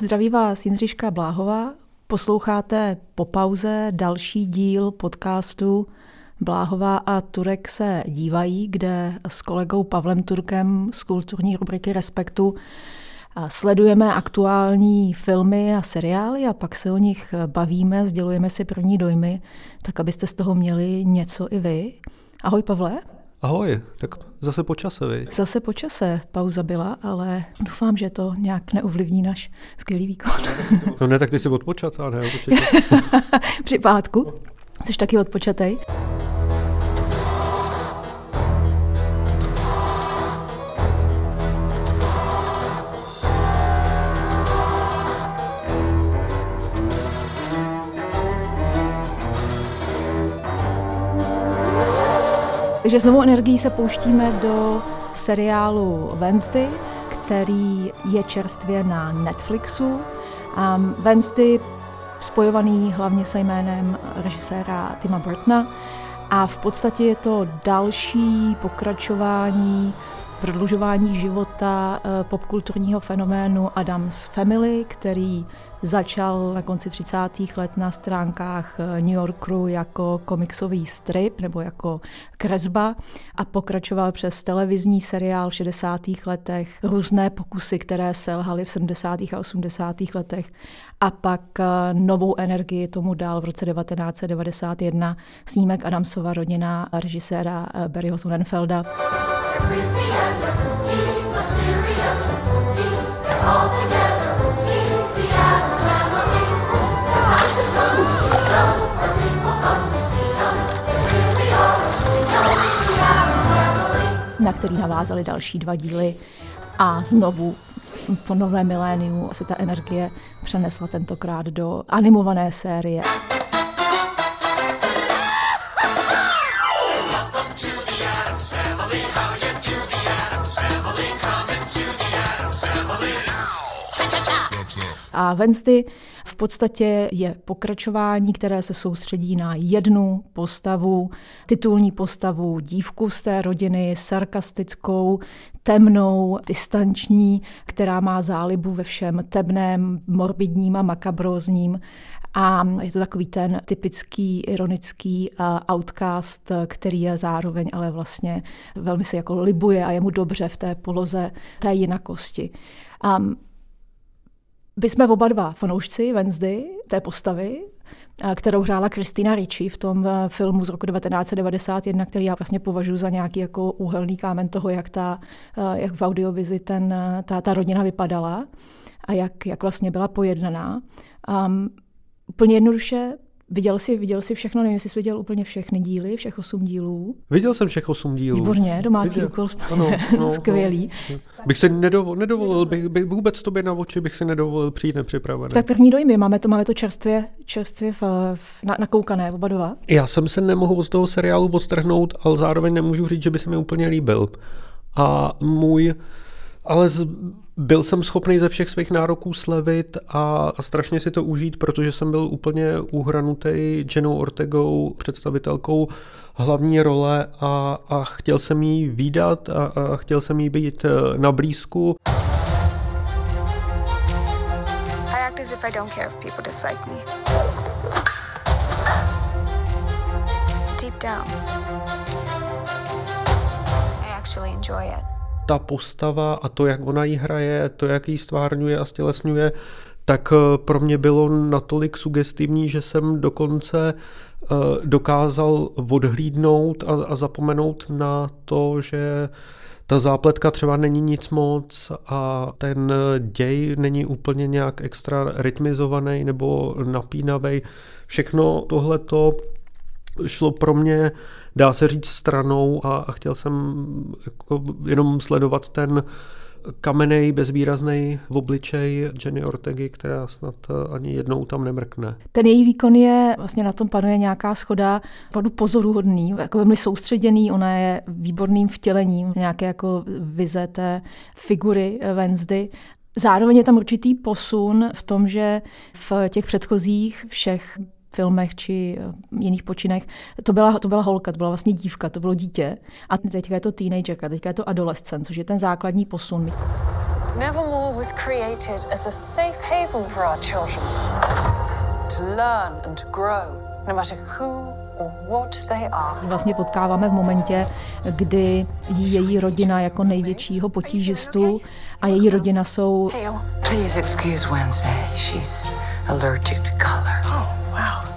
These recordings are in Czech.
Zdraví vás Jindřiška Bláhová. Posloucháte po pauze další díl podcastu Bláhová a Turek se dívají, kde s kolegou Pavlem Turkem z kulturní rubriky Respektu sledujeme aktuální filmy a seriály a pak se o nich bavíme, sdělujeme si první dojmy, tak abyste z toho měli něco i vy. Ahoj Pavle. Ahoj, tak zase po čase. Zase po čase pauza byla, ale doufám, že to nějak neovlivní náš skvělý výkon. No ne, tak ty jsi odpočatá, ne. Při pátku. Jsi taky odpočatej? Takže s novou energií se pouštíme do seriálu Wednesday, který je čerstvě na Netflixu. Um, Wednesday spojovaný hlavně se jménem režiséra Tima Burtona a v podstatě je to další pokračování prodlužování života eh, popkulturního fenoménu Adams Family, který začal na konci 30. let na stránkách eh, New Yorku jako komiksový strip nebo jako kresba a pokračoval přes televizní seriál v 60. letech, různé pokusy, které selhaly v 70. a 80. letech a pak eh, novou energii tomu dal v roce 1991 snímek Adamsova rodina režiséra Barryho Sonnenfelda. Na který navázali další dva díly a znovu po nové miléniu se ta energie přenesla tentokrát do animované série. A Wednesday v podstatě je pokračování, které se soustředí na jednu postavu, titulní postavu, dívku z té rodiny, sarkastickou, temnou, distanční, která má zálibu ve všem temném, morbidním a makabrózním. A je to takový ten typický, ironický outcast, který je zároveň ale vlastně velmi se jako libuje a je mu dobře v té poloze té jinakosti. A vy jsme oba dva fanoušci Wednesday, té postavy, kterou hrála Kristýna Ricci v tom eh, filmu z roku 1991, který já vlastně považuji za nějaký jako úhelný kámen toho, jak, ta, eh, jak v audiovizi ten, eh, ta, ta rodina vypadala a jak, jak vlastně byla pojednaná. Um, úplně jednoduše Viděl jsi, viděl jsi všechno, nevím, jestli jsi viděl úplně všechny díly, všech osm dílů. Viděl jsem všech osm dílů. Výborně, domácí viděl. úkol, ano, no, skvělý. No. Bych si nedovolil, nedovolil bych, bych, vůbec tobě na oči bych si nedovolil přijít nepřipravený. Tak první dojmy, máme to, máme to čerstvě, čerstvě v, v, na, nakoukané, oba dva. Já jsem se nemohl od toho seriálu odtrhnout, ale zároveň nemůžu říct, že by se mi úplně líbil. A můj, ale z, byl jsem schopný ze všech svých nároků slevit a, a strašně si to užít, protože jsem byl úplně uhranutý Jenou Ortegou, představitelkou hlavní role a, a chtěl jsem jí výdat a, a chtěl jsem jí být eh, na blízku. Deep down, I actually enjoy it ta postava a to, jak ona ji hraje, to, jak ji stvárňuje a stělesňuje, tak eh, pro mě bylo natolik sugestivní, že jsem dokonce eh, dokázal odhlídnout a, a zapomenout na to, že ta zápletka třeba není nic moc a ten děj není úplně nějak extra rytmizovaný nebo napínavý. Všechno tohleto šlo pro mě dá se říct, stranou a, a chtěl jsem jako jenom sledovat ten kamenej, bezvýrazný v obličej Jenny Ortegy, která snad ani jednou tam nemrkne. Ten její výkon je, vlastně na tom panuje nějaká schoda, opravdu pozoruhodný, jako velmi soustředěný, ona je výborným vtělením nějaké jako vize té figury Wednesday Zároveň je tam určitý posun v tom, že v těch předchozích všech filmech či eh, jiných počinech, to byla, to byla holka, to byla vlastně dívka, to bylo dítě. A teďka je to teenagerka, teďka je to adolescent, což je ten základní posun. Nevermore was created as a safe haven for our children to learn and to grow, no matter who Vlastně potkáváme v momentě, kdy její rodina jako největšího potížistu a její rodina jsou... Please excuse Wednesday. She's allergic to color.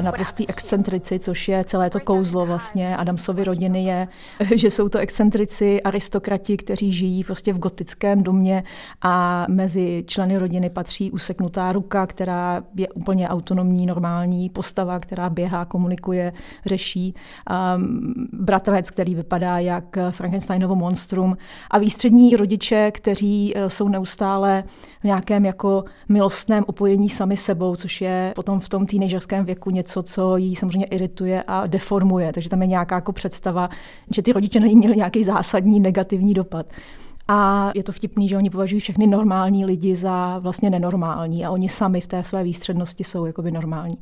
Naprostý excentrici, což je celé to kouzlo vlastně Adamsovy rodiny je, že jsou to excentrici, aristokrati, kteří žijí prostě v gotickém domě a mezi členy rodiny patří useknutá ruka, která je úplně autonomní, normální postava, která běhá, komunikuje, řeší. Um, bratranec, který vypadá jak Frankensteinovo monstrum. A výstřední rodiče, kteří eh, jsou neustále v nějakém jako milostném opojení sami sebou, což je potom v tom teenagerském věku něco, co jí samozřejmě irituje a deformuje. Takže tam je nějaká jako představa, že ty rodiče na ní měli nějaký zásadní negativní dopad. A je to vtipný, že oni považují všechny normální lidi za vlastně nenormální a oni sami v té své výstřednosti jsou jakoby normální.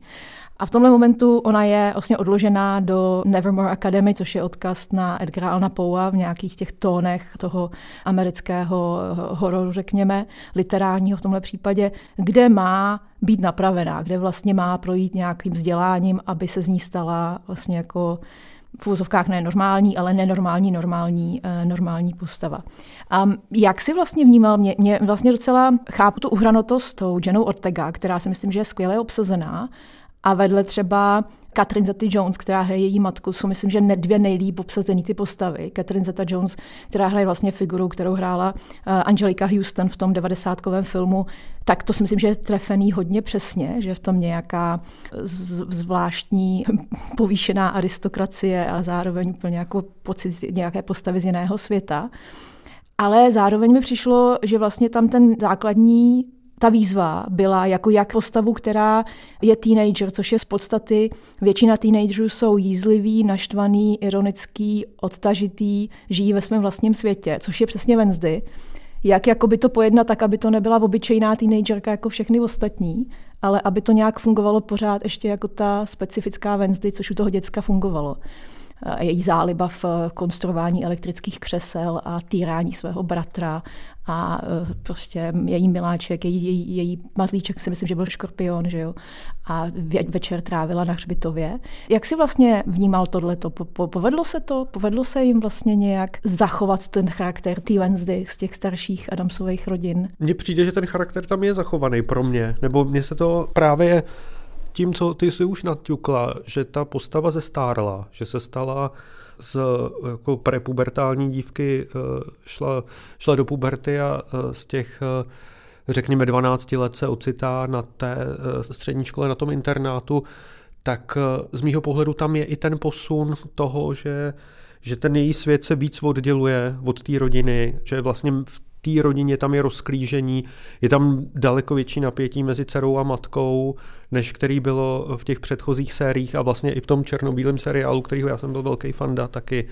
A v tomhle momentu ona je vlastně odložená do Nevermore Academy, což je odkaz na Edgara Alna Poea v nějakých těch tónech toho amerického hororu, řekněme, literárního v tomhle případě, kde má být napravená, kde vlastně má projít nějakým vzděláním, aby se z ní stala vlastně jako v úzovkách ne normální, ale nenormální, normální, eh, normální postava. A jak si vlastně vnímal, mě, mě vlastně docela chápu tu uhranotost tou Jenou Ortega, která si myslím, že je skvěle obsazená, a vedle třeba Catherine Zeta-Jones, která hraje její matku, jsou myslím, že dvě nejlíp obsazený ty postavy. Catherine Zeta-Jones, která hraje vlastně figuru, kterou hrála uh, Angelika Houston v tom devadesátkovém filmu, tak to si myslím, že je trefený hodně přesně, že v tom nějaká zvláštní povýšená aristokracie a zároveň úplně jako pocit nějaké postavy z jiného světa. Ale zároveň mi přišlo, že vlastně tam ten základní ta výzva byla jako jak postavu, která je teenager, což je z podstaty, většina teenagerů jsou jízliví, naštvaný, ironický, odtažitý, žijí ve svém vlastním světě, což je přesně Wednesday. Jak jakoby to pojednat tak, aby to nebyla obyčejná teenagerka jako všechny ostatní, ale aby to nějak fungovalo pořád ještě jako ta specifická Wednesday, což u toho děcka fungovalo její záliba v konstruování elektrických křesel a týrání svého bratra a e, prostě její miláček, její, její, její mazlíček si myslím, že byl škorpion, že jo, a večer trávila na hřbitově. Jak si vlastně vnímal tohleto? Povedlo se to? Povedlo se jim vlastně nějak zachovat ten charakter té Wednesday z těch starších Adamsových rodin? Mně přijde, že ten charakter tam je zachovaný pro mě, nebo mně se to právě tím, co ty si už naťukla, že ta postava zestárla, že se stala z jako prepubertální dívky eh, šla, šla do puberty a eh, z těch eh, řekněme 12 let se ocitá na té střední škole, na tom internátu, tak z mýho pohledu tam je i ten posun toho, že, že ten její svět se víc odděluje od té rodiny, že vlastně v té rodině tam je rozklížení, je tam daleko větší napětí mezi dcerou a matkou, než který bylo v těch předchozích sériích a vlastně i v tom černobílém seriálu, kterýho já jsem byl velký fanda taky.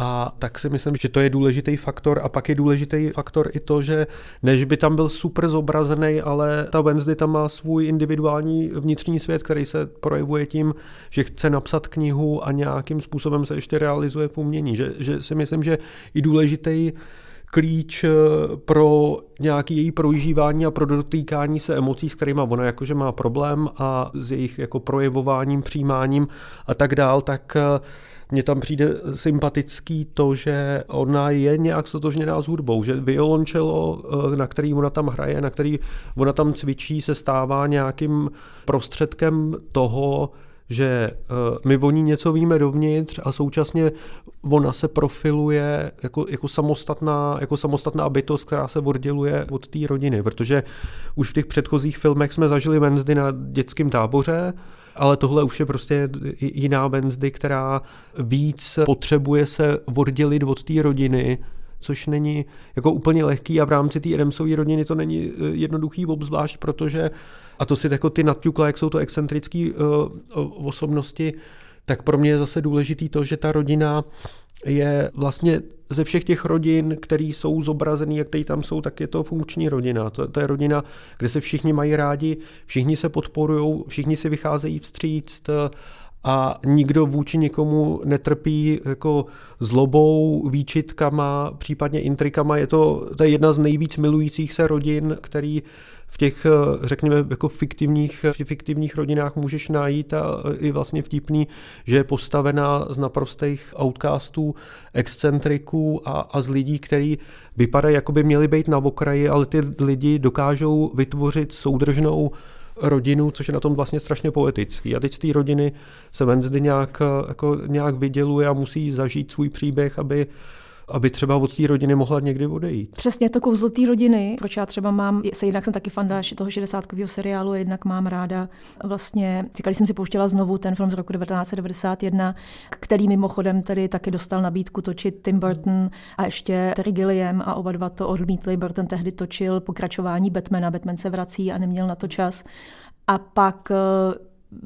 A tak si myslím, že to je důležitý faktor. A pak je důležitý faktor i to, že než by tam byl super zobrazený, ale ta Wednesday tam má svůj individuální vnitřní svět, který se projevuje tím, že chce napsat knihu a nějakým způsobem se ještě realizuje v umění. Že, že si myslím, že i důležitý klíč eh, pro nějaký její prožívání a pro dotýkání se emocí, s kterými ona jakože má problém a s jejich jako projevováním, přijímáním a tak dál, tak eh, mně tam přijde sympatický to, že ona je nějak stotožněná s hudbou, že violončelo, eh, na který ona tam hraje, na který ona tam cvičí, se stává nějakým prostředkem toho, že uh, my o ní něco víme dovnitř a současně ona se profiluje jako, jako, samostatná, jako samostatná bytost, která se odděluje od té rodiny, protože už v těch předchozích filmech jsme zažili Wednesday na dětském táboře, ale tohle už je prostě jiná Wednesday, která víc potřebuje se oddělit od té rodiny, což není jako úplně lehký a v rámci té Adamsové rodiny to není eh, jednoduchý obzvlášť, protože a to si jako ty naťukla, jak jsou to excentrické uh, osobnosti, tak pro mě je zase důležitý to, že ta rodina je vlastně ze všech těch rodin, které jsou zobrazené, jak tady tam jsou, tak je to funkční rodina. To, to je rodina, kde se všichni mají rádi, všichni se podporují, všichni si vycházejí vstříct a nikdo vůči nikomu netrpí jako zlobou, výčitkama, případně intrikama. Je to, to je jedna z nejvíc milujících se rodin, který v těch, řekněme, jako fiktivních, fiktivních rodinách můžeš najít a i vlastně vtipný, že je postavená z naprostých outcastů, excentriků a, a z lidí, kteří vypadají, jako by měli být na okraji, ale ty lidi dokážou vytvořit soudržnou rodinu, což je na tom vlastně strašně poetický. A teď z té rodiny se Wednesday nějak, jako, nějak vyděluje a musí zažít svůj příběh, aby aby třeba od té rodiny mohla někdy odejít. Přesně to kouzlo té rodiny, proč já třeba mám, se jednak jsem taky fanda toho 60 seriálu, jednak mám ráda vlastně, když jsem si pouštěla znovu ten film z roku 1991, který mimochodem tedy taky dostal nabídku točit Tim Burton a ještě Terry Gilliam a oba dva to odmítli. Burton tehdy točil pokračování Batmana, Batman se vrací a neměl na to čas. A pak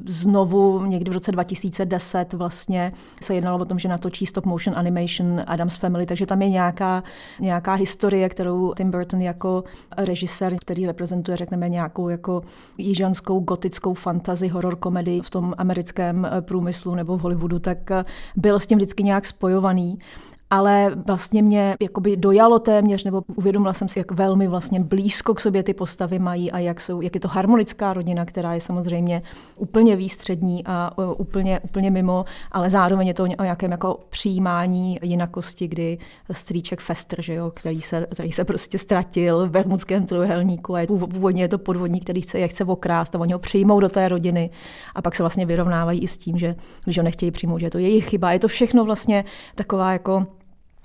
znovu někdy v roce 2010 vlastně se jednalo o tom, že natočí stop motion animation Adams Family, takže tam je nějaká, nějaká historie, kterou Tim Burton jako režisér, který reprezentuje, řekneme, nějakou jako jižanskou gotickou fantasy horror komedii v tom americkém průmyslu nebo v Hollywoodu, tak byl s tím vždycky nějak spojovaný ale vlastně mě jakoby dojalo téměř, nebo uvědomila jsem si, jak velmi vlastně blízko k sobě ty postavy mají a jak, jsou, jak je to harmonická rodina, která je samozřejmě úplně výstřední a uh, úplně, úplně mimo, ale zároveň je to o nějakém jako přijímání jinakosti, kdy strýček Fester, že jo, který, se, který se prostě ztratil v Bermudském trojuhelníku a původně je to podvodník, který chce, je chce okrást a oni ho přijmou do té rodiny a pak se vlastně vyrovnávají i s tím, že když ho nechtějí přijmout, že je to jejich chyba. Je to všechno vlastně taková jako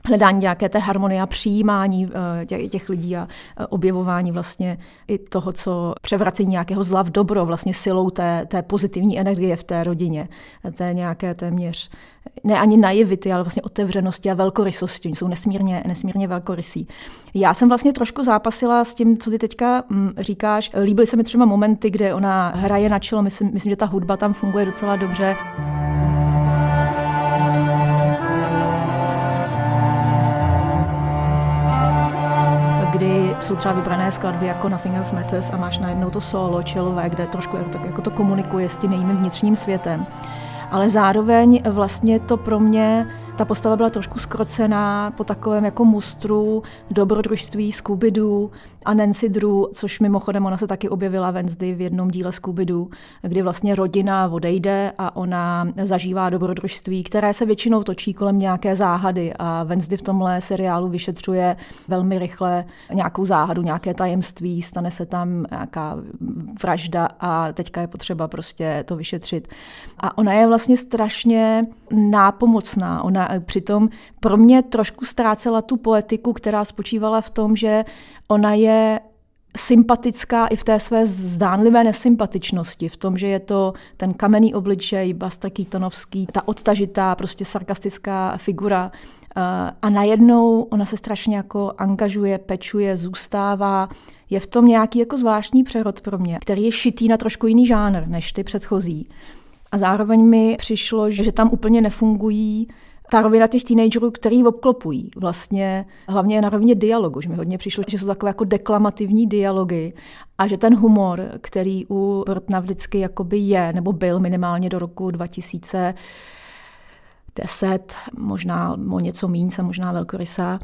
hledání nějaké té harmonie a přijímání eh, těch lidí a eh, objevování vlastně i toho, co převrací nějakého zla v dobro, vlastně silou té, té pozitivní energie v té rodině, té nějaké téměř, ne ani naivity, ale vlastně otevřenosti a velkorysosti. Oni jsou nesmírně, nesmírně velkorysí. Já jsem vlastně trošku zápasila s tím, co ty teďka mm, říkáš. Líbily se mi třeba momenty, kde ona hraje na čelo, myslím, myslím že ta hudba tam funguje docela dobře. Jsou třeba vybrané skladby jako Nothing Else Matters a máš najednou to solo čelové, kde trošku jako jako to komunikuje s tím jejím vnitřním světem. Ale zároveň vlastně to pro mě ta postava byla trošku skrocená po takovém jako mustru dobrodružství scooby a Nancy Drew, což mimochodem ona se taky objevila Wednesday v jednom díle scooby kdy vlastně rodina odejde a ona zažívá dobrodružství, které se většinou točí kolem nějaké záhady a Wednesday v tomhle seriálu vyšetřuje velmi rychle nějakou záhadu, nějaké tajemství, stane se tam nějaká vražda a teďka je potřeba prostě to vyšetřit. A ona je vlastně strašně nápomocná. Ona přitom pro mě trošku ztrácela tu poetiku, která spočívala v tom, že ona je sympatická i v té své zdánlivé nesympatičnosti, v tom, že je to ten kamenný obličej, Buster Keatonovský, ta odtažitá, prostě sarkastická figura. A najednou ona se strašně jako angažuje, pečuje, zůstává. Je v tom nějaký jako zvláštní přerod pro mě, který je šitý na trošku jiný žánr než ty předchozí. A zároveň mi přišlo, že tam úplně nefungují ta rovina těch teenagerů, který obklopují, vlastně hlavně na rovině dialogu, že mi hodně přišlo, že jsou takové jako deklamativní dialogy a že ten humor, který u Brtna vždycky jakoby je, nebo byl minimálně do roku 2000, 10, možná o něco míň, jsem možná velkorysá,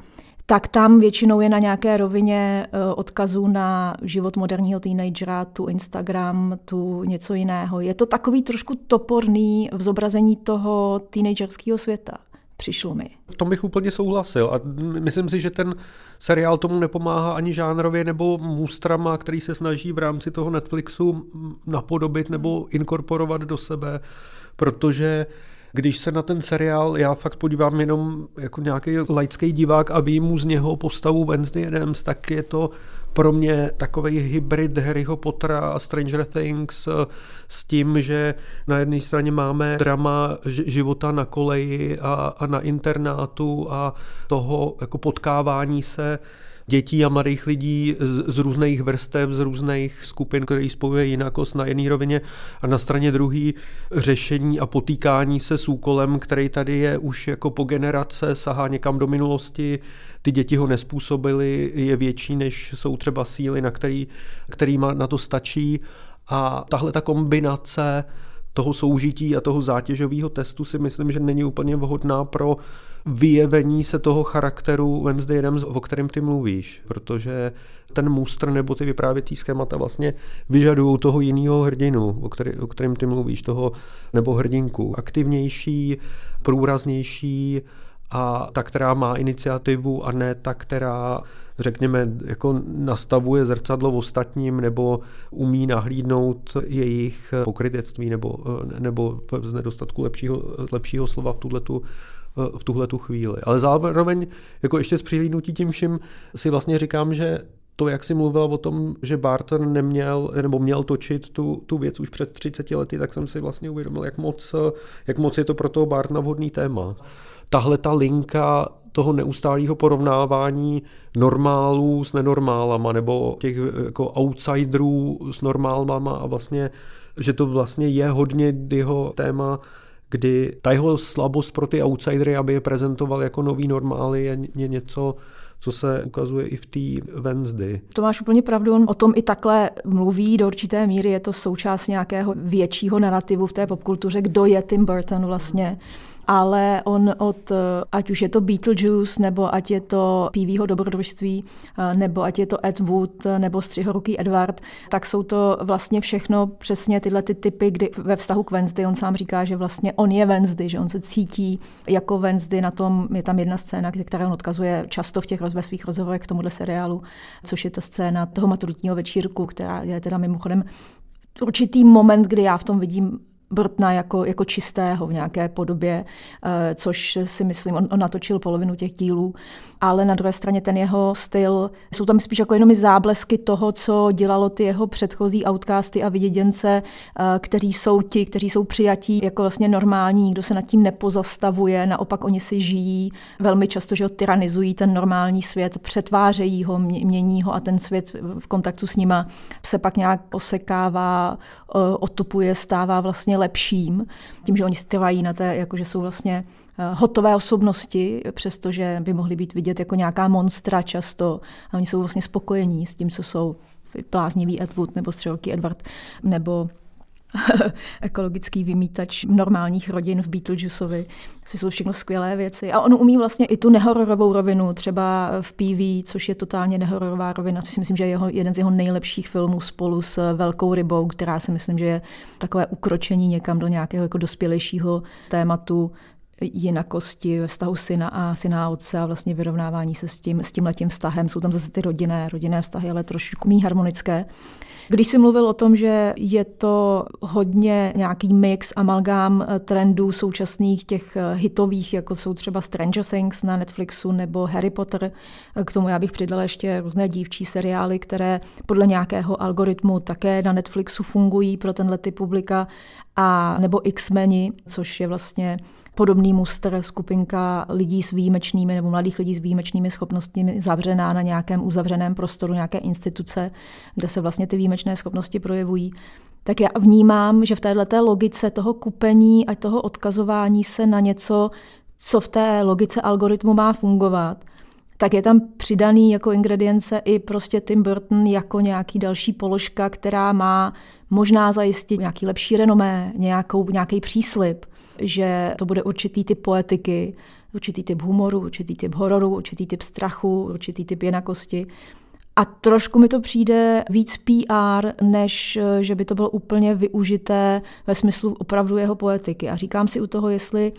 tak tam většinou je na nějaké rovině eh, odkazů na život moderního teenagera, tu Instagram, tu něco jiného. Je to takový trošku toporný v zobrazení toho teenagerského světa přišlo mi. V tom bych úplně souhlasil a myslím si, že ten seriál tomu nepomáhá ani žánrově nebo můstrama, který se snaží v rámci toho Netflixu napodobit nebo inkorporovat do sebe, protože když se na ten seriál já fakt podívám jenom jako nějaký laický divák a vím mu z něho postavu Wednesday Adams, tak je to pro mě takový hybrid Harryho Pottera a Stranger Things eh, s tím, že na jedné straně máme drama života na koleji a, a na internátu a toho jako potkávání se dětí a mladých lidí z, z různých vrstev, z různých skupin, které spojuje jinakost na jedné rovině a na straně druhé řešení a potýkání se s úkolem, který tady je už jako po generace, sahá někam do minulosti, ty děti ho nespůsobily, je větší, než jsou třeba síly, na který, kterýma na to stačí. A tahle ta kombinace toho soužití a toho zátěžového testu si myslím, že není úplně vhodná pro vyjevení se toho charakteru Wednesday Adams, o kterém ty mluvíš, protože ten mustr nebo ty vyprávěcí schémata vlastně vyžadují toho jiného hrdinu, o, který, o kterém ty mluvíš, toho nebo hrdinku. Aktivnější, průraznější, a ta, která má iniciativu a ne ta, která řekněme, jako nastavuje zrcadlo v ostatním nebo umí nahlídnout jejich pokrytectví nebo, nebo z nedostatku lepšího, lepšího slova v tuhletu v tuhle tu chvíli. Ale zároveň, jako ještě s přihlídnutí tím vším, si vlastně říkám, že to, jak jsi mluvil o tom, že Barton neměl, nebo měl točit tu, tu věc už před 30 lety, tak jsem si vlastně uvědomil, jak moc, jak moc je to pro toho Bartona vhodný téma. Tahle ta linka toho neustálého porovnávání normálů s nenormálama, nebo těch jako outsiderů s normálmama a vlastně, že to vlastně je hodně jeho téma, kdy ta jeho slabost pro ty outsidery, aby je prezentoval jako nový normály, je, je něco, co se ukazuje i v té Wednesday. To máš úplně pravdu, on o tom i takhle mluví do určité míry, je to součást nějakého většího narrativu v té popkultuře, kdo je Tim Burton vlastně ale on od, eh, ať už je to Beetlejuice, nebo ať je to PVho dobrodružství, eh, nebo ať je to Ed Wood, eh, nebo Střihoruký Edward, tak jsou to vlastně všechno přesně tyhle ty typy, kdy ve vztahu k Wednesday on sám říká, že vlastně on je Wednesday, že on se cítí jako Wednesday na tom, je tam jedna scéna, která on odkazuje často v těch ve svých rozhovorech k tomuhle seriálu, což je ta scéna toho maturitního večírku, která je teda mimochodem určitý moment, kdy já v tom vidím Brtna jako, jako čistého v nějaké podobě, eh, což si myslím, on, on natočil polovinu těch dílů, ale na druhé straně ten jeho styl, jsou tam spíš jako jenom záblesky toho, co dělalo ty jeho předchozí outcasty a viděděnce, eh, kteří jsou ti, kteří jsou přijatí jako vlastně normální, nikdo se nad tím nepozastavuje, naopak oni si žijí velmi často, že ho tyranizují ten normální svět, přetvářejí ho, mění ho a ten svět v kontaktu s nima se pak nějak posekává, eh, otupuje, stává vlastně lepším, tím, že oni trvají na té, jako že jsou vlastně eh, hotové osobnosti, přestože by mohly být vidět jako nějaká monstra často. A oni jsou vlastně spokojení s tím, co jsou bláznivý Edward nebo střelky Edward nebo ekologický vymítač normálních rodin v Beetlejuiceovi. To jsou všechno skvělé věci. A on umí vlastně i tu nehororovou rovinu, třeba v PV, což je totálně nehororová rovina, což si myslím, že je jeho, jeden z jeho nejlepších filmů spolu s Velkou rybou, která si myslím, že je takové ukročení někam do nějakého jako dospělejšího tématu jinakosti ve vztahu syna a syna a otce a vlastně vyrovnávání se s tím, s tím letím vztahem. Jsou tam zase ty rodinné, rodinné vztahy, ale trošku méně harmonické. Když jsi mluvil o tom, že je to hodně nějaký mix, amalgám eh, trendů současných těch eh, hitových, jako jsou třeba Stranger Things na Netflixu nebo Harry Potter, eh, k tomu já bych přidala ještě různé dívčí seriály, které podle nějakého algoritmu také na Netflixu fungují pro tenhle typ publika, a nebo X-meni, což je vlastně podobný muster, skupinka lidí s výjimečnými nebo mladých lidí s výjimečnými schopnostmi zavřená na nějakém uzavřeném prostoru nějaké instituce, kde se vlastně ty výjimečné schopnosti projevují. Tak já vnímám, že v této logice toho kupení a toho odkazování se na něco, co v té logice algoritmu má fungovat, tak je tam přidaný jako ingredience i prostě Tim Burton jako nějaký další položka, která má možná zajistit nějaký lepší renomé, nějakou, nějaký příslip že to bude určitý typ poetiky, určitý typ humoru, určitý typ hororu, určitý typ strachu, určitý typ jenakosti. A trošku mi to přijde víc PR, než že by to bylo úplně využité ve smyslu opravdu jeho poetiky. A říkám si u toho, jestli,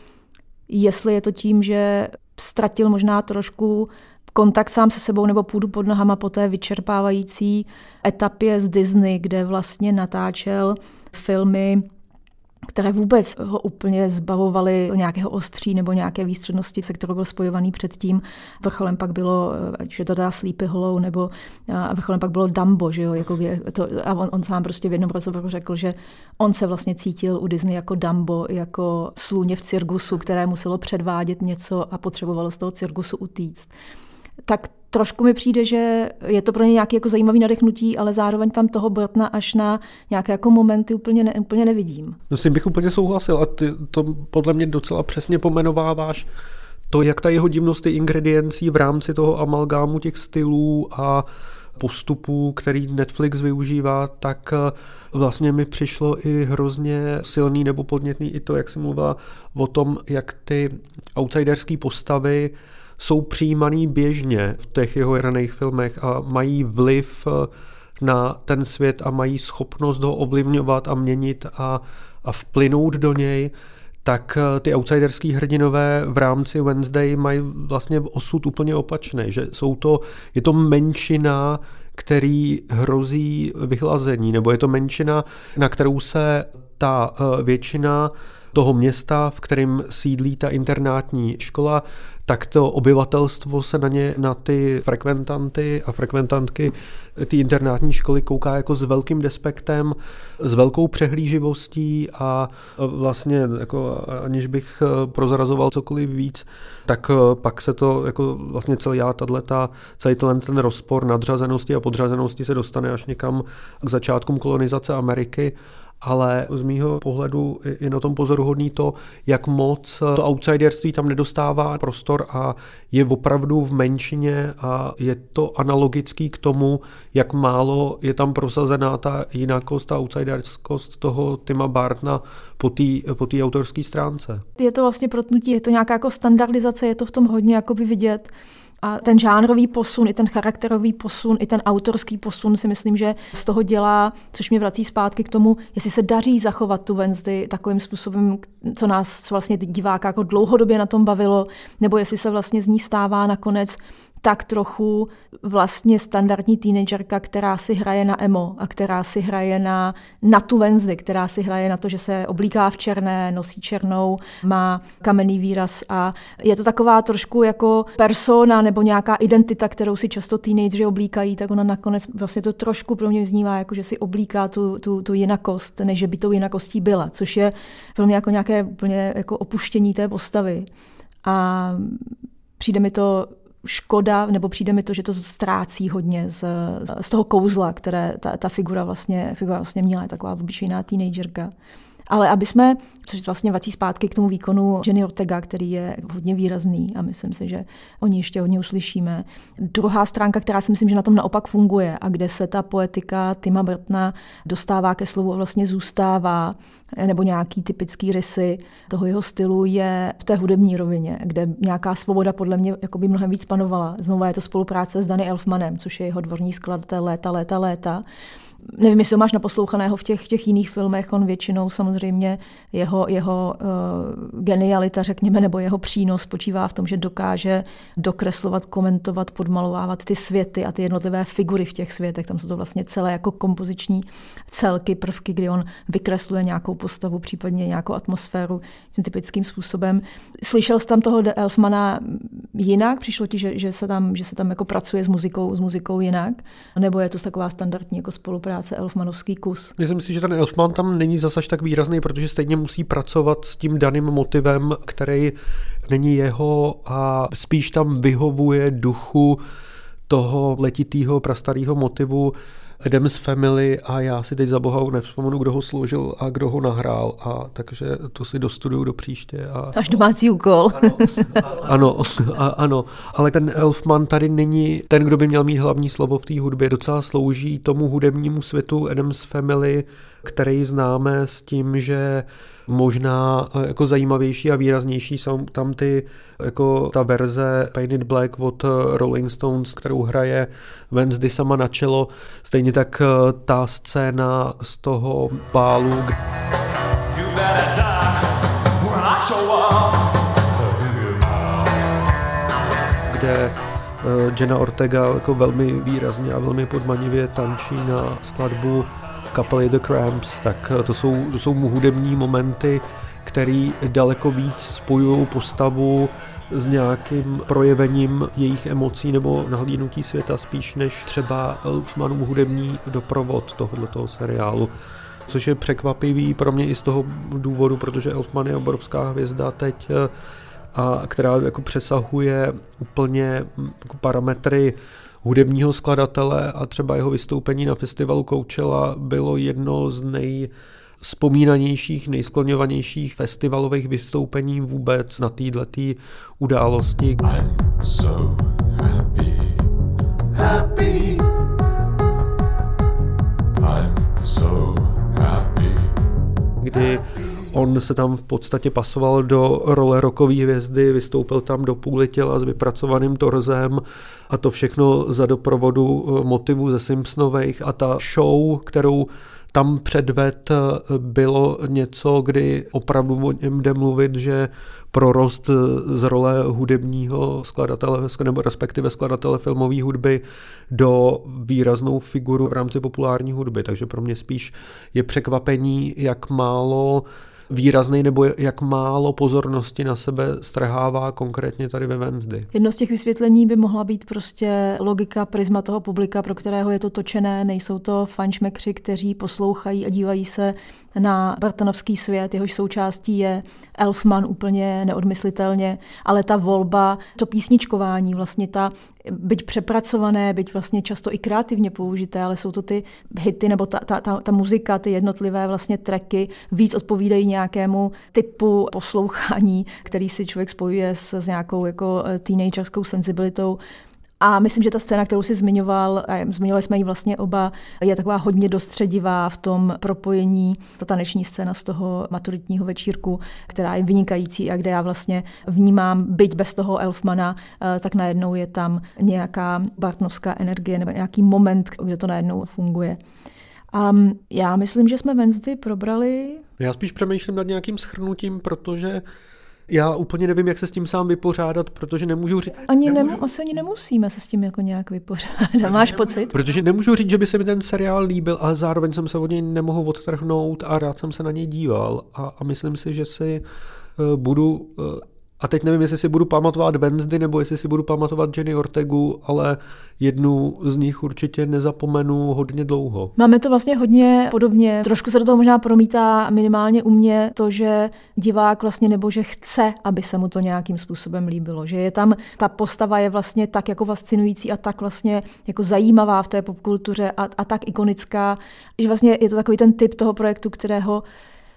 jestli je to tím, že ztratil možná trošku kontakt sám se sebou nebo půdu pod nohama po té vyčerpávající etapě z Disney, kde vlastně natáčel filmy které vůbec ho úplně zbavovaly nějakého ostří nebo nějaké výstřednosti, se kterou byl spojovaný předtím. Vrcholem pak bylo, že to dá Sleepy Hollow, nebo a vrcholem pak bylo Dumbo, že jo, jako je to, a on, on, sám prostě v jednom rozhovoru řekl, že on se vlastně cítil u Disney jako Dumbo, jako sluně v cirkusu, které muselo předvádět něco a potřebovalo z toho cirkusu utíct. Tak trošku mi přijde, že je to pro ně nějaký jako zajímavý nadechnutí, ale zároveň tam toho Brtna až na nějaké jako momenty úplně, ne, úplně nevidím. No s tím bych úplně souhlasil a ty to podle mě docela přesně pomenováváš to, jak ta jeho divnost je ingrediencí v rámci toho amalgámu těch stylů a postupů, který Netflix využívá, tak eh, vlastně mi přišlo i hrozně silný nebo podnětný i to, jak jsem mluvila o tom, jak ty outsiderské postavy jsou přijímaný běžně v těch jeho raných filmech a mají vliv eh, na ten svět a mají schopnost ho ovlivňovat a měnit a, a vplynout do něj, tak eh, ty outsiderský hrdinové v rámci Wednesday mají vlastně osud úplně opačný, že jsou to, je to menšina, který hrozí vyhlazení, nebo je to menšina, na kterou se ta eh, většina toho města, v kterém sídlí ta internátní škola, tak to obyvatelstvo se na ně, na ty frekventanty a frekventantky ty internátní školy kouká jako s velkým despektem, s velkou přehlíživostí a vlastně jako aniž bych prozrazoval cokoliv víc, tak pak se to jako vlastně celý tato, celý ten, ten rozpor nadřazenosti a podřazenosti se dostane až někam k začátkům kolonizace Ameriky ale z mýho pohledu je na tom pozoruhodný to, jak moc to outsiderství tam nedostává prostor a je opravdu v menšině a je to analogický k tomu, jak málo je tam prosazená ta jinakost, ta outsiderskost toho Tima Bartna po té po autorské stránce. Je to vlastně protnutí, je to nějaká jako standardizace, je to v tom hodně jakoby vidět. A ten žánrový posun, i ten charakterový posun, i ten autorský posun si myslím, že z toho dělá, což mě vrací zpátky k tomu, jestli se daří zachovat tu Wednesday takovým způsobem, co nás, co vlastně diváka jako dlouhodobě na tom bavilo, nebo jestli se vlastně z ní stává nakonec tak trochu vlastně standardní teenagerka, která si hraje na emo a která si hraje na, na tu Wednesday, která si hraje na to, že se oblíká v černé, nosí černou, má kamenný výraz a je to taková trošku jako persona nebo nějaká identita, kterou si často teenageři oblíkají, tak ona nakonec vlastně to trošku pro mě vznívá, jako že si oblíká tu, tu, tu jinakost, než by tou jinakostí byla, což je pro mě jako nějaké úplně jako opuštění té postavy. A přijde mi to škoda, nebo přijde mi to, že to ztrácí hodně z, z toho kouzla, které ta, ta figura, vlastně, figura vlastně měla, je taková obyčejná teenagerka. Ale aby jsme, což vlastně vrací zpátky k tomu výkonu Jenny Ortega, který je hodně výrazný a myslím si, že o ní ještě hodně uslyšíme. Druhá stránka, která si myslím, že na tom naopak funguje a kde se ta poetika Tima Brtna dostává ke slovu a vlastně zůstává, nebo nějaký typický rysy toho jeho stylu je v té hudební rovině, kde nějaká svoboda podle mě by mnohem víc panovala. Znovu je to spolupráce s Danny Elfmanem, což je jeho dvorní skladatel léta, léta, léta nevím, jestli ho máš naposlouchaného v těch, těch jiných filmech, on většinou samozřejmě jeho, jeho uh, genialita, řekněme, nebo jeho přínos spočívá v tom, že dokáže dokreslovat, komentovat, podmalovávat ty světy a ty jednotlivé figury v těch světech. Tam jsou to vlastně celé jako kompoziční celky, prvky, kdy on vykresluje nějakou postavu, případně nějakou atmosféru tím typickým způsobem. Slyšel jsi tam toho De Elfmana jinak? Přišlo ti, že, že, se tam, že se tam jako pracuje s muzikou, s muzikou jinak? Nebo je to taková standardní jako spolupráce? Práce Elfmanovský kus. Myslím si, že ten Elfman tam není zase tak výrazný, protože stejně musí pracovat s tím daným motivem, který není jeho a spíš tam vyhovuje duchu toho letitého prastarého motivu, Adams Family a já si teď za boha nevzpomenu, kdo ho složil a kdo ho nahrál, a takže to si dostuduju do příště. A, Až domácí úkol. Ano, ano, a, ano, ale ten Elfman tady není ten, kdo by měl mít hlavní slovo v té hudbě, docela slouží tomu hudebnímu světu Adams Family, který známe s tím, že možná eh, jako zajímavější a výraznější jsou tam ty jako ta verze Painted Black od eh, Rolling Stones, kterou hraje Wednesday sama na čelo. Stejně tak eh, ta scéna z toho bálu, kde Jenna Ortega jako velmi výrazně a velmi podmanivě tančí na skladbu kapely The Cramps, tak to jsou, to jsou hudební momenty, který daleko víc spojují postavu s nějakým projevením jejich emocí nebo nahlídnutí světa spíš než třeba Elfmanův hudební doprovod tohoto seriálu. Což je překvapivý pro mě i z toho důvodu, protože Elfman je obrovská hvězda teď, a která jako přesahuje úplně jako parametry hudebního skladatele a třeba jeho vystoupení na festivalu Koučela bylo jedno z nej vzpomínanějších, nejskloňovanějších festivalových vystoupení vůbec na této události. I'm so happy, happy. I'm so happy. Kdy on se tam v podstatě pasoval do role rokové hvězdy, vystoupil tam do půli těla s vypracovaným torzem a to všechno za doprovodu eh, motivů ze Simpsonových a ta show, kterou tam předved eh, bylo něco, kdy opravdu o něm jde mluvit, že prorost z role hudebního skladatele, nebo respektive skladatele filmové hudby do výraznou figuru v rámci populární hudby. Takže pro mě spíš je překvapení, jak málo výrazný nebo jak málo pozornosti na sebe strhává konkrétně tady ve Wednesday. Jedno z těch vysvětlení by mohla být prostě logika prisma toho publika, pro kterého je to točené. Nejsou to fanšmekři, kteří poslouchají a dívají se na Bartonovský svět, jehož součástí je Elfman úplně neodmyslitelně, ale ta volba, to písničkování, vlastně ta, byť přepracované, byť vlastně často i kreativně použité, ale jsou to ty hity nebo ta, ta, ta, ta muzika, ty jednotlivé vlastně tracky víc odpovídají nějakému typu poslouchání, který si člověk spojuje s, s nějakou jako eh, teenagerskou senzibilitou. A myslím, že ta scéna, kterou si zmiňoval, a zmiňovali jsme ji vlastně oba, je taková hodně dostředivá v tom propojení, ta taneční scéna z toho maturitního večírku, která je vynikající a kde já vlastně vnímám, byť bez toho Elfmana, eh, tak najednou je tam nějaká bartnovská energie nebo nějaký moment, kde to najednou funguje. A já myslím, že jsme Wednesday probrali. Já spíš přemýšlím nad nějakým schrnutím, protože já úplně nevím, jak se s tím sám vypořádat, protože nemůžu říct... Ani nemůžu... Nemu, asi ani nemusíme se s tím jako nějak vypořádat. Máš pocit? Protože nemůžu říct, že by se mi ten seriál líbil, ale zároveň jsem se od něj nemohl odtrhnout a rád jsem se na něj díval. A, a myslím si, že si uh, budu uh, a teď nevím, jestli si budu pamatovat Wednesday nebo jestli si budu pamatovat Jenny Ortegu, ale jednu z nich určitě nezapomenu hodně dlouho. Máme to vlastně hodně podobně. Trošku se do toho možná promítá minimálně u mě to, že divák vlastně nebo že chce, aby se mu to nějakým způsobem líbilo. Že je tam, ta postava je vlastně tak jako fascinující a tak vlastně jako zajímavá v té popkultuře a, a tak ikonická, že vlastně je to takový ten typ toho projektu, kterého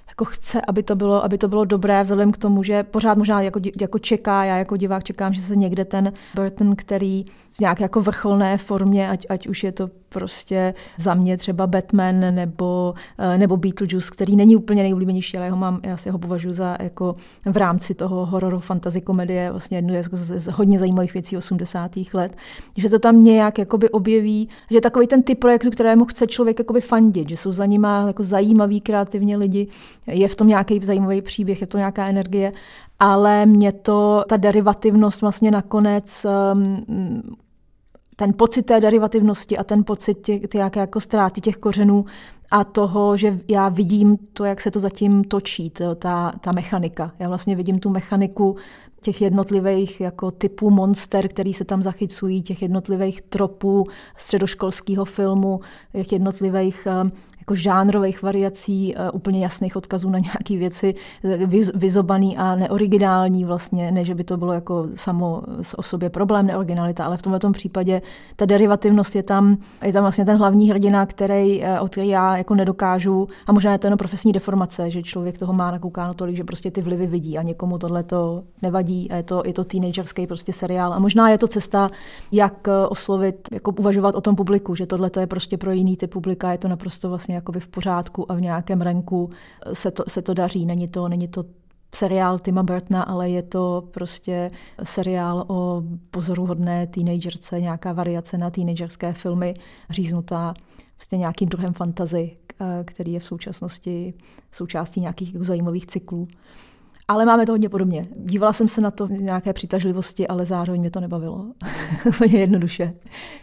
jako chce, aby to bylo, aby to bylo dobré, vzhledem k tomu, že pořád možná jako, jako čeká, já jako divák čekám, že se někde ten Burton, který v nějaké jako vrcholné formě, ať, ať už je to prostě za mě třeba Batman nebo, eh, nebo Beetlejuice, který není úplně nejoblíbenější, ale já, ho mám, já si ho považuji za jako v rámci toho hororu fantasy komedie vlastně jednu jako z, z hodně zajímavých věcí 80. let, že to tam nějak jakoby objeví, že takový ten typ projektu, kterému chce člověk jakoby fandit, že jsou za nima jako zajímaví kreativně lidi, je v tom nějaký zajímavý příběh, je to nějaká energie, ale mě to, ta derivativnost vlastně nakonec um, ten pocit té derivativnosti a ten pocit těch, těch jako ztráty těch kořenů a toho, že já vidím to, jak se to zatím točí, to, ta, ta mechanika. Já vlastně vidím tu mechaniku těch jednotlivých jako typů monster, který se tam zachycují, těch jednotlivých tropů středoškolského filmu, těch jednotlivých um, jako žánrových variací, uh, úplně jasných odkazů na nějaké věci, vyzobaný a neoriginální vlastně, ne, že by to bylo jako samo o sobě problém, neoriginalita, ale v tomto případě ta derivativnost je tam, je tam vlastně ten hlavní hrdina, který, od který já jako nedokážu, a možná je to jenom profesní deformace, že člověk toho má nakoukáno tolik, že prostě ty vlivy vidí a někomu tohle to nevadí a je to, je to teenagerský prostě seriál. A možná je to cesta, jak oslovit, jako uvažovat o tom publiku, že tohle je prostě pro jiný typ publika, je to naprosto vlastně jakoby v pořádku a v nějakém renku se to, se to daří. Není to, není to seriál Tima Burtona, ale je to prostě seriál o pozoruhodné teenagerce, nějaká variace na teenagerské filmy, říznutá prostě nějakým druhem fantazy, který je v současnosti součástí nějakých zajímavých cyklů. Ale máme to hodně podobně. Dívala jsem se na to v nějaké přitažlivosti, ale zároveň mě to nebavilo. Hodně jednoduše.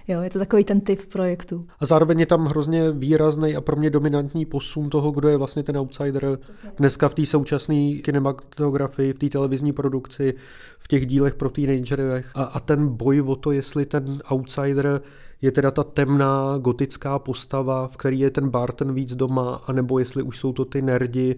Jo, je to takový ten typ projektu. A zároveň je tam hrozně výrazný a pro mě dominantní posun toho, kdo je vlastně ten outsider dneska v té současné kinematografii, v té televizní produkci, v těch dílech pro teenagerech. A, a ten boj o to, jestli ten outsider je teda ta temná gotická postava, v který je ten Barton víc doma, anebo jestli už jsou to ty nerdi,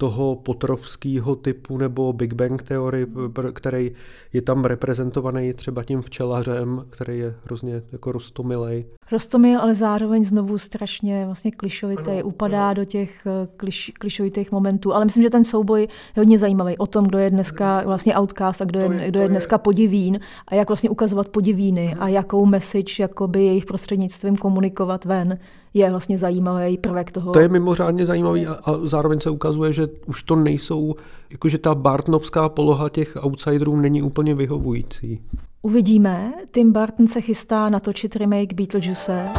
toho potrovského typu nebo Big Bang teorie, který je tam reprezentovaný třeba tím včelařem, který je hrozně jako roztomilej. Rostomil, ale zároveň znovu strašně vlastně klišovitý, ano, upadá ano. do těch eh, kliš, klišovitých momentů. Ale myslím, že ten souboj je hodně zajímavý o tom, kdo je dneska vlastně outcast a kdo je, je, kdo je dneska je. podivín a jak vlastně ukazovat podivíny a jakou message jakoby jejich prostřednictvím komunikovat ven je vlastně zajímavý prvek toho. To je mimořádně zajímavý a, a zároveň se ukazuje, že už to nejsou, jakože ta Bartnovská poloha těch outsiderů není úplně vyhovující. Uvidíme. Tim Burton se chystá natočit remake Beetlejuice.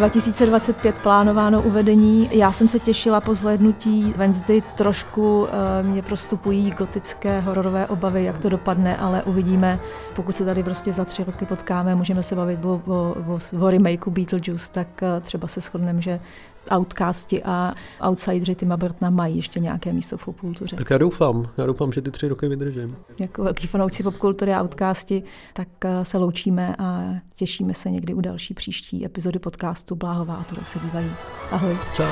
2025 plánováno uvedení. Já jsem se těšila po zhlédnutí Wednesday. Trošku uh, mě prostupují gotické hororové obavy, jak to dopadne, ale uvidíme. Pokud se tady prostě za tři roky potkáme, můžeme se bavit o, o, o, o remakeu Beetlejuice, tak uh, třeba se shodneme, že outcasti a outsideri Tima Burtona mají ještě nějaké místo v popkultuře. Tak já doufám, já doufám, že ty tři roky vydržím. Jako velký fanoušci popkultury a outcasti, tak eh, se loučíme a těšíme se někdy u další příští epizody podcastu Bláhová a Turek se dívají. Ahoj. Čau.